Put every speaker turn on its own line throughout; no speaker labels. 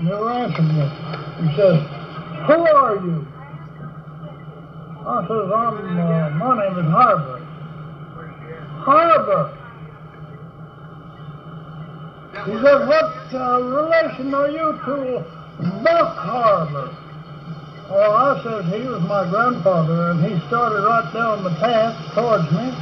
never answered me. He says, Who are you? I says, I'm, uh, my name is Harbor. Harbor. He says, What uh, relation are you to Buck Harbor? Well, I says, He was my grandfather, and he started right down the path towards me.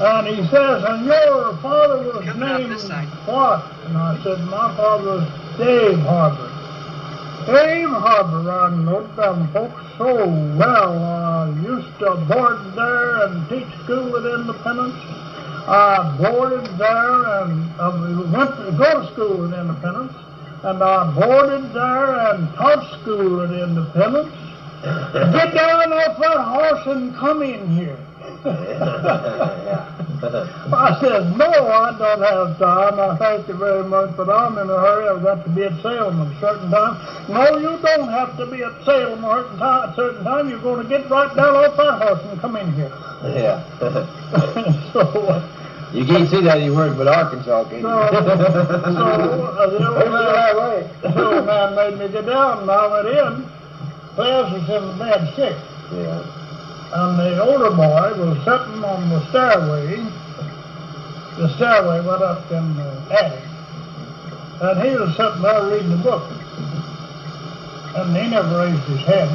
And he says, and your father was named what? And I said, my father was Dave Harbor. Dave Harbor, I know them folks so well. I used to board there and teach school at Independence. I boarded there and uh, we went to go to school at Independence. And I boarded there and taught school at Independence. Get down off that horse and come in here. I said, no, I don't have time. I thank you very much, but I'm in a hurry. I've got to be at Salem at a certain time. No, you don't have to be at Salem at a certain time. A certain time. You're going to get right down off that horse and come in here.
Yeah.
so, uh,
you can't see that anywhere but Arkansas, can you?
so, so uh, the, old man, the old man made me get down, and I went in. Class was in bed sick.
yeah.
And the older boy was sitting on the stairway. The stairway went up in the attic. And he was sitting there reading a book. And he never raised his head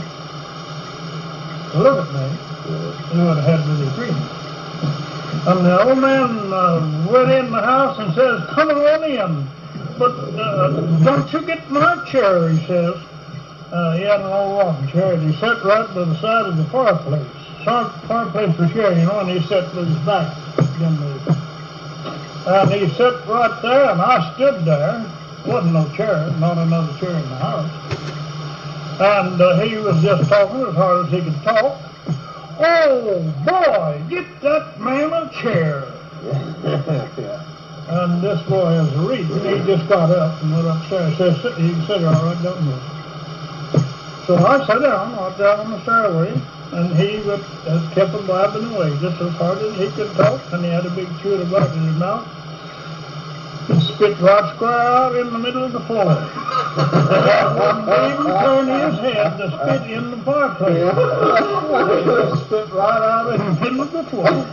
to look at me. He would have had his reading. And the old man uh, went in the house and says, come on in. But uh, don't you get my chair, he says. Uh, he had an old rocking chair, and he sat right by the side of the fireplace. Fire- Fireplace was here, you know, and he sat with his back. And he sat right there, and I stood there. Wasn't no chair, not another chair in the house. And uh, he was just talking as hard as he could talk. Oh, boy, get that man a chair.
yeah.
And this boy is reading. He just got up and went upstairs. Says, "Sit- you can sit here all right, don't move. So I sat down, out down on the stairway, and he uh, kept on blabbing away just as hard as he could talk, and he had a big chew tobacco in his mouth. He spit right square out in the middle of the floor. Wouldn't even turn his head to spit in the fireplace. He spit right out in the middle of the floor.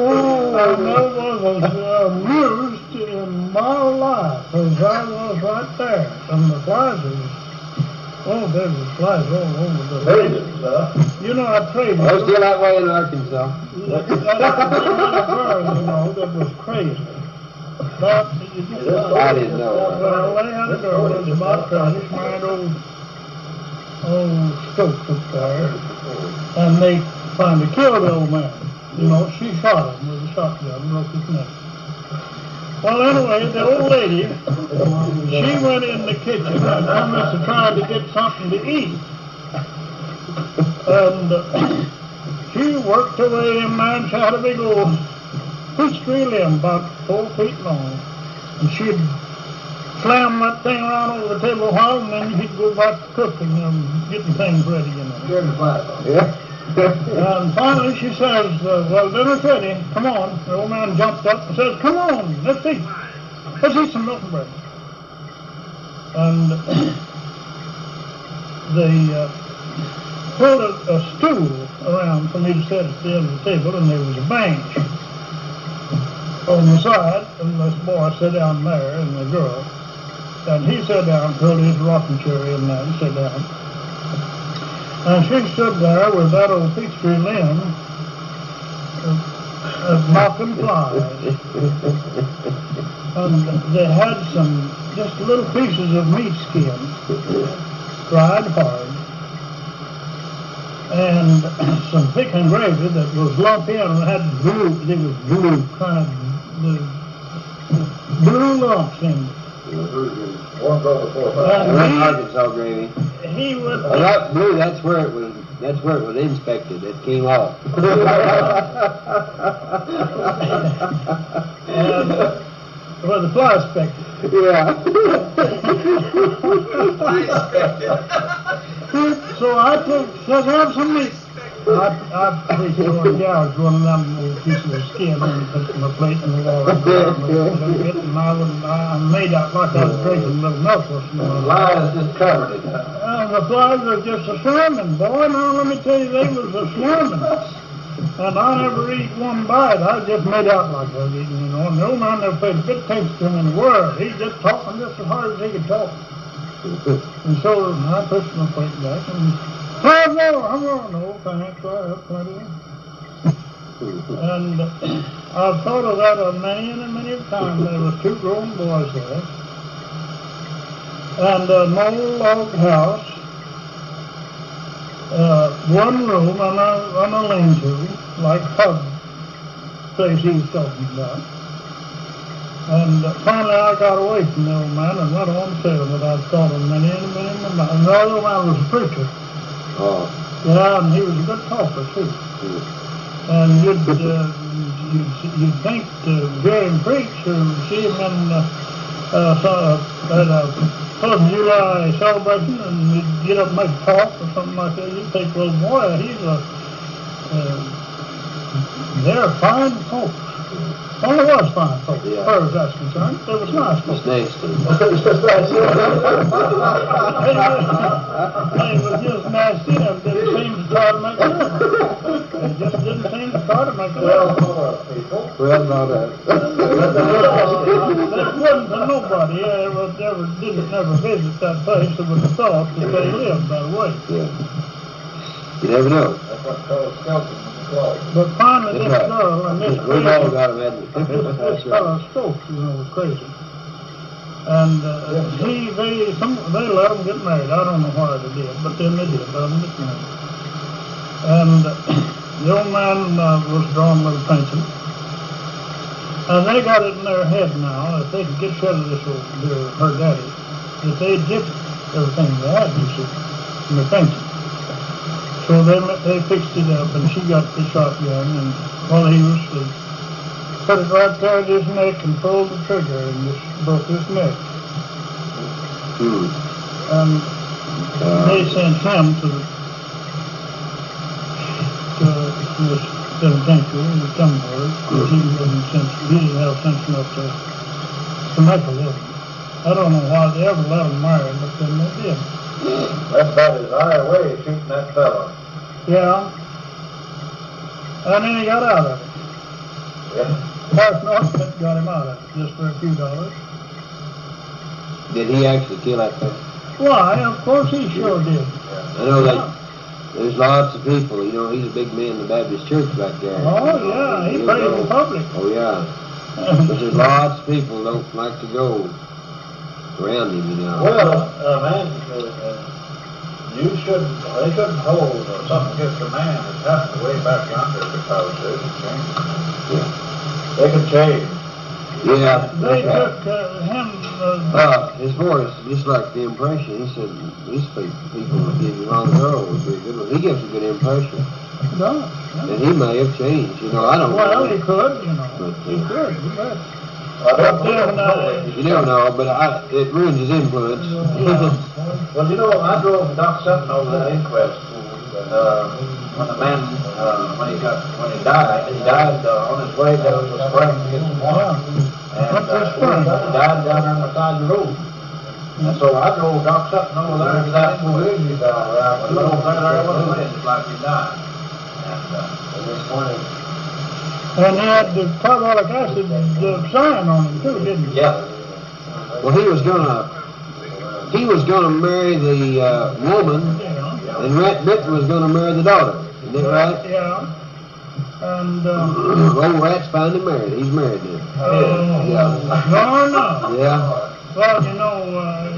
Oh, I never was as amused in my life as I was right there. And the was, oh, there was flies all over the place. You know, I prayed.
Well, still that way in Arkansas.
That was you know, that was crazy. But you just,
I didn't know.
Uh, well, they had a girl that was about crazy, she my old, old Stokes up there. And they finally killed the old man. You know, she shot him with a shotgun, broke his neck. Well, anyway, the old lady, she went in the kitchen and commenced to try to get something to eat. And uh, she worked away in there and she had a big old peach tree limb about four feet long. And she'd slam that thing around over the table a while and then she'd go back to cooking and getting things ready, you know.
Yeah.
And finally she says, uh, well, dinner's ready. Come on. The old man jumped up and says, come on, let's eat. Let's eat some milk and bread. And they uh, pulled a, a stool around for me to sit at the end of the table, and there was a bench on the side, and this boy sat down there, and the girl. And he sat down, pulled his rocking chair in there and sat down. And she stood there with that old tree limb, uh, knocking flies. And they had some just little pieces of meat skin, dried hard, and some thick and gravy that was lumpy and had blue, it was blue, kind of blue lumps in it.
One over four,
That's
five.
Arkansas gravy.
He would,
Well, that blue, that's where it was, that's where it was inspected. It came off.
well, the fly inspector.
yeah.
So I took, said, have some meat. I, I preached on cows running down the little pieces of skin and put my plate in the water. And I was, I made out like I was drinking little knuckles.
The flies just covered it.
And the flies are just a swarming, boy. Now, let me tell you, they was a swarming. And I never eat one bite. I just made out like I was eating, you know. And the old man never paid a bit attention to him in the world. He just talking just as hard as he could talk. And so I pushed my plate back and, have more, have more. No, thanks, I have plenty. And I've thought of that a many and many times. There was two grown boys there. And an old log house, uh, one room and a, and a lean-to, like Hub place he was talking about. And uh, finally I got away from the old man and went on that I'd thought of many and many and many. And the old man was a preacher.
Oh,
Yeah, and he was a good talker too. And you'd, uh, you'd, you'd think to hear him preach or see him in, uh, uh, at a Fourth of July celebration and you'd get up and make a talk or something like that. You'd think, well, boy, he's a, uh, they're fine folks. Well, it was fine folks, as far as that's concerned. It was nice folks.
it's nasty.
They was just nasty and didn't seem to try to make love. They just didn't seem to try to make love.
people.
Well, not us.
That wasn't to nobody, I ever, ever, didn't never visit that place It was have thought that they lived that way.
Yeah. You never know.
That's what Charles Skelton
But finally, this
right.
girl and this
We've all got them, haven't we?
this, this fellow Stokes, you know, was crazy. And, uh, he, they, some, they let them get married, I don't know why they did, but then they did, let them get married. And uh, the old man, uh, was drawing with a pension. And they got it in their head now, if they could get rid of this old, their, her daddy, that they'd get everything they had, you see, in the pension. So they, they fixed it up and she got the shotgun and while he was asleep, put it right at his neck and pulled the trigger and just broke his neck.
Hmm.
And they
Uh,
sent him to the, to this penitentiary in Dunbar, because he wasn't sense, he didn't have sense enough to, to make a living. I don't know why they ever let him marry, but then they did.
That's about his high a way of shooting that fellow.
Yeah. And then he got out of it.
Yeah.
Parson Osmond got him out of it, just for a few dollars.
did he actually kill that fellow?
Why, of course he sure did.
I know that there's lots of people, you know, he's a big man in the Baptist church back there.
Oh, yeah, he
He'll
prayed in public.
Oh, yeah. But there's lots of people don't like to go around him, you know.
Well, uh, man, uh, you shouldn't, they shouldn't hold uh, something against a man that's happened way back yonder because they can change.
Yeah.
They can change.
Yeah.
They took uh, him, uh,
Uh, his voice, just like the impression, he said, these people, people that give you wrong girl would be a good one. He gives a good impression.
no,
And he may have changed, you know, I don't know.
well, he could, you know,
But,
he
uh,
could, you bet.
I don't, we
Then,
don't know.
uh,
You never know, but I, it ruins his influence.
Yeah.
Well, you know, I drove Doc Sutton over that inquest, uh, when the man, uh, when he got, when he died, he died, uh, on his way down to the spring to get some water. And, uh, he died down there on the side of the road. And so I drove Doc Sutton over there to that inquest. He died, right, but over there, there was a like he died. And, uh, this morning,
And he had the carbolic acid the sign on him too, didn't he?
yeah.
Well, he was gonna, he was gonna marry the, uh, woman,
Yeah.
and Rat Bitten was gonna marry the daughter. Isn't that right?
Yeah. And, um,
Old Rat's finally married. He's married now.
uh,
Yeah.
no, no.
Yeah.
Well, you know, uh,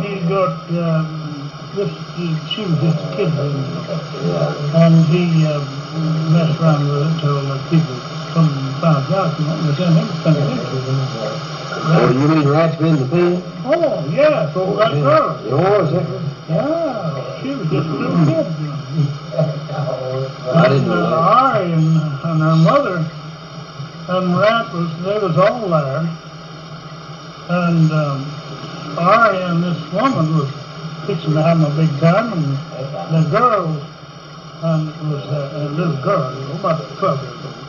he, he got, um, this, she was just a kid. And he, uh, messed around with it till the people come and found you know, him to penitentiary.
Oh, you mean Rat's been the pen?
Oh, yeah, so that girl.
Oh, is?
Yeah, she was just a little kid.
I didn't know
uh,
that.
Ari and, and her mother and Rat was, they was all there. And, um, Ari and this woman was fixing to have a big time and the girl and was a, a little girl, about twelve years old.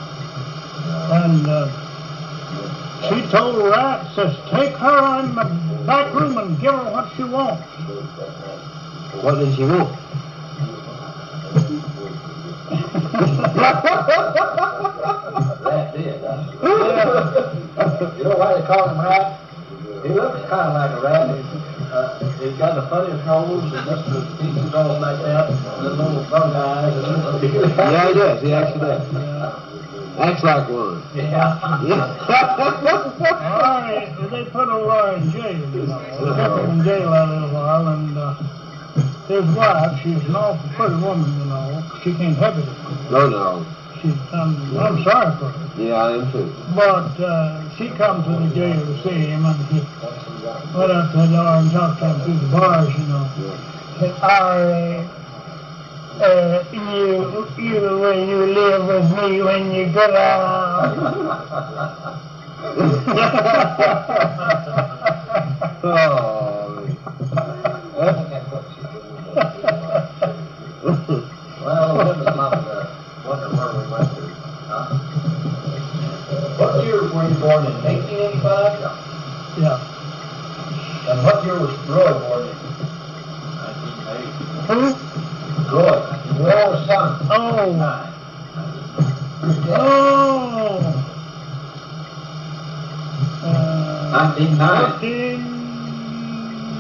And uh, she told Rat, says, take her in the back room and give her what she wants.
What did she want?
Rat did, huh? You know why they call him rat? He looks kind of like a rat. He's, uh, he's got the funniest nose and just the pieces all like that, and the little bug eyes. And
Yeah, he does. He actually does.
Yeah.
Acts like one.
Yeah.
Yeah.
Larry, they put Larry in jail, you know. They kept him in jail a little while, and uh, his wife, she's an awful pretty woman, you know. She can't help it.
no, no.
She's, I'm, I'm sorry for her.
Yeah, I am too.
But uh, she comes to the jail to see him, and he went up to the door and talked to him through the bars, you know. Said, "Larry, uh, you, you, will you live with me when you get out?
Well,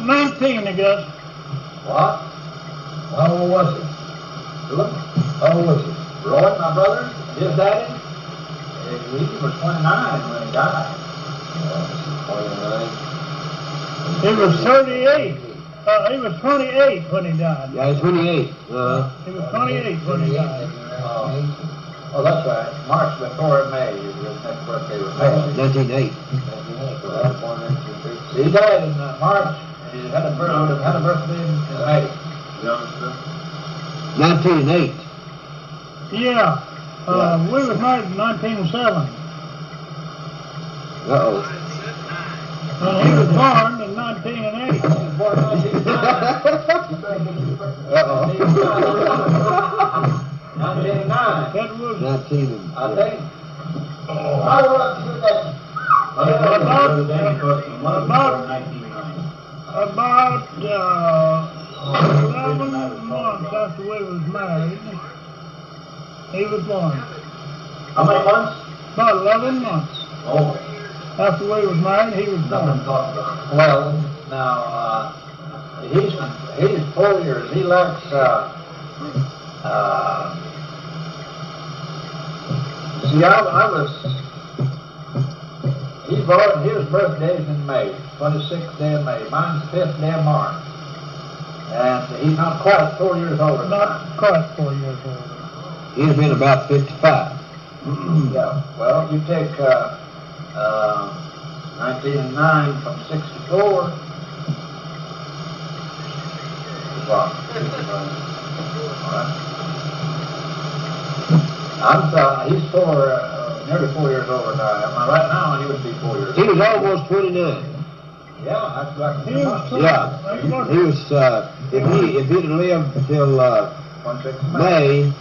19, I guess.
What? How old was he? Look, how old was he? Roy, my brother, his daddy? He was 29 when he died. 29.
He was 38. Uh, he was 28 when he died.
Yeah, he was 28. Uh,
he was 28 when he died.
Oh, oh that's right. March before May is his next birthday May. He died in uh, March, he had a birthday, had a birthday in in May.
1908.
Yeah. Uh, we was married in nineteen oh seven.
Uh-oh.
And he was born in nineteen oh eight.
He was born in 1909. Nineteen nine,
That was
19
I
yeah.
think. I want to do that.
About, uh, eleven months after we was married. He was born.
How many months?
About eleven months
Oh.
after we was married, he was born.
Well, now, uh, he's, he's four years, he likes, uh, uh, see, I, I was, he born, his birthday's in May, twenty-sixth day of May, mine's fifth day of March. And he's not quite four years older
Not quite four years old.
He's been about 55.
Yeah, well, you take, uh, uh, nineteen and nine from sixty-four. Well, I'm, uh, he's four, uh, nearly four years older than I am. Right now, he would be four years.
He was almost 29.
Yeah, that's like.
He was.
Yeah.
he was-
He was, uh, if he, if he'd lived till, uh, May,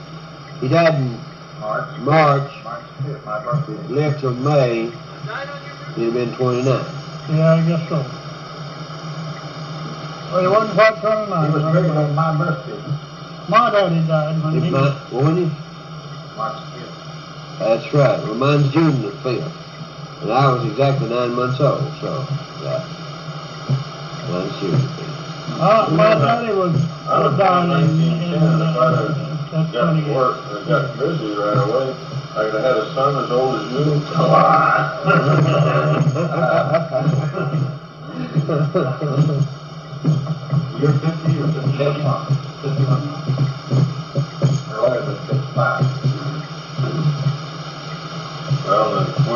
he died in
March,
March,
March fifth, my birthday.
lived till May, he'd have been 29.
Yeah, I guess so. Well, he wasn't quite
He
twenty-nine.
was married on my birthday,
My daddy died when
If
he
my,
was,
when he,
March fifth.
That's right. Reminds mine's June the 5th. And I was exactly nine months old, so, yeah. Mine's June
Uh, my daddy was, was down in, old. in uh,
got to work got busy right away. I could have had a son as old as you.
You're 50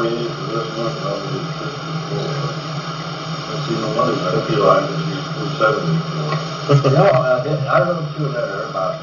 20, I've
seen a lot of hippie lines in these 270. No, I
did, I wrote you a letter about